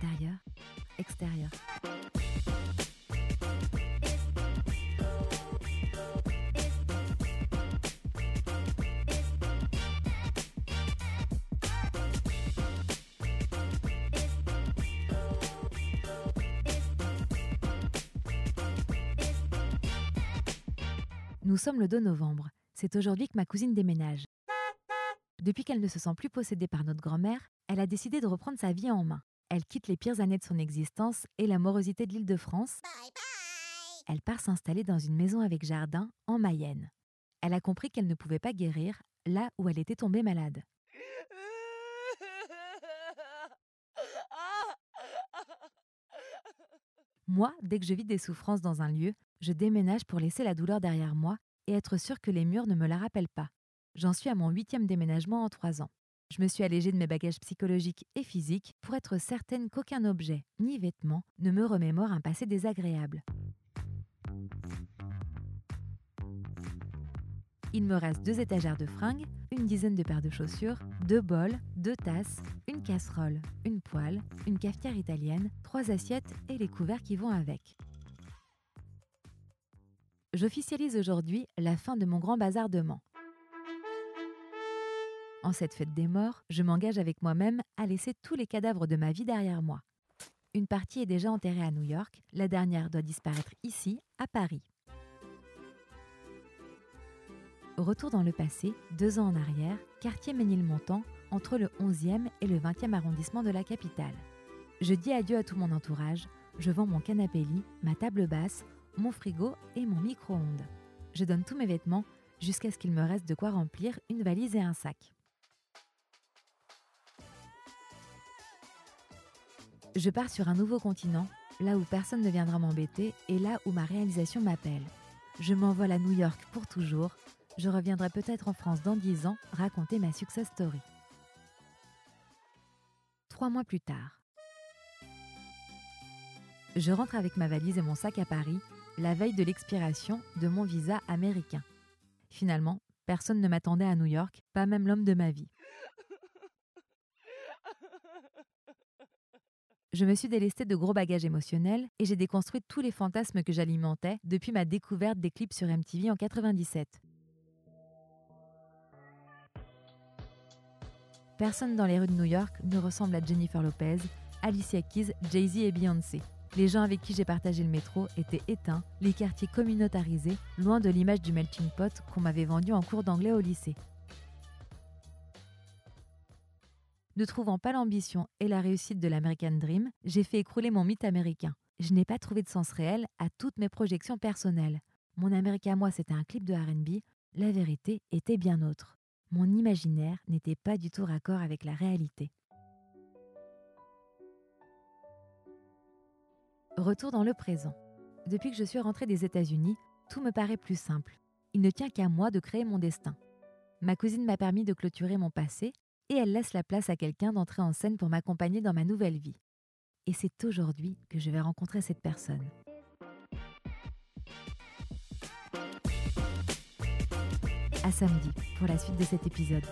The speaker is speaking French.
Intérieur, extérieur. Nous sommes le 2 novembre. C'est aujourd'hui que ma cousine déménage. Depuis qu'elle ne se sent plus possédée par notre grand-mère, elle a décidé de reprendre sa vie en main. Elle quitte les pires années de son existence et la morosité de l'île de France. Elle part s'installer dans une maison avec jardin en Mayenne. Elle a compris qu'elle ne pouvait pas guérir là où elle était tombée malade. Moi, dès que je vis des souffrances dans un lieu, je déménage pour laisser la douleur derrière moi et être sûre que les murs ne me la rappellent pas. J'en suis à mon huitième déménagement en trois ans. Je me suis allégée de mes bagages psychologiques et physiques pour être certaine qu'aucun objet, ni vêtement, ne me remémore un passé désagréable. Il me reste deux étagères de fringues, une dizaine de paires de chaussures, deux bols, deux tasses, une casserole, une poêle, une cafetière italienne, trois assiettes et les couverts qui vont avec. J'officialise aujourd'hui la fin de mon grand bazar de Mans. En cette fête des morts, je m'engage avec moi-même à laisser tous les cadavres de ma vie derrière moi. Une partie est déjà enterrée à New York, la dernière doit disparaître ici, à Paris. Retour dans le passé, deux ans en arrière, quartier Ménilmontant, entre le 11e et le 20e arrondissement de la capitale. Je dis adieu à tout mon entourage, je vends mon canapé-lit, ma table basse, mon frigo et mon micro-ondes. Je donne tous mes vêtements jusqu'à ce qu'il me reste de quoi remplir une valise et un sac. Je pars sur un nouveau continent, là où personne ne viendra m'embêter et là où ma réalisation m'appelle. Je m'envole à New York pour toujours, je reviendrai peut-être en France dans dix ans raconter ma success story. Trois mois plus tard. Je rentre avec ma valise et mon sac à Paris, la veille de l'expiration de mon visa américain. Finalement, personne ne m'attendait à New York, pas même l'homme de ma vie. Je me suis délestée de gros bagages émotionnels et j'ai déconstruit tous les fantasmes que j'alimentais depuis ma découverte des clips sur MTV en 97. Personne dans les rues de New York ne ressemble à Jennifer Lopez, Alicia Keys, Jay-Z et Beyoncé. Les gens avec qui j'ai partagé le métro étaient éteints, les quartiers communautarisés, loin de l'image du melting pot qu'on m'avait vendu en cours d'anglais au lycée. Ne trouvant pas l'ambition et la réussite de l'American Dream, j'ai fait écrouler mon mythe américain. Je n'ai pas trouvé de sens réel à toutes mes projections personnelles. Mon Amérique à moi, c'était un clip de RB. La vérité était bien autre mon imaginaire n'était pas du tout raccord avec la réalité. Retour dans le présent. Depuis que je suis rentrée des États-Unis, tout me paraît plus simple. Il ne tient qu'à moi de créer mon destin. Ma cousine m'a permis de clôturer mon passé et elle laisse la place à quelqu'un d'entrer en scène pour m'accompagner dans ma nouvelle vie. Et c'est aujourd'hui que je vais rencontrer cette personne. À samedi pour la suite de cet épisode.